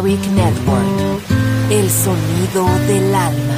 Balearic Network, el sonido del alma.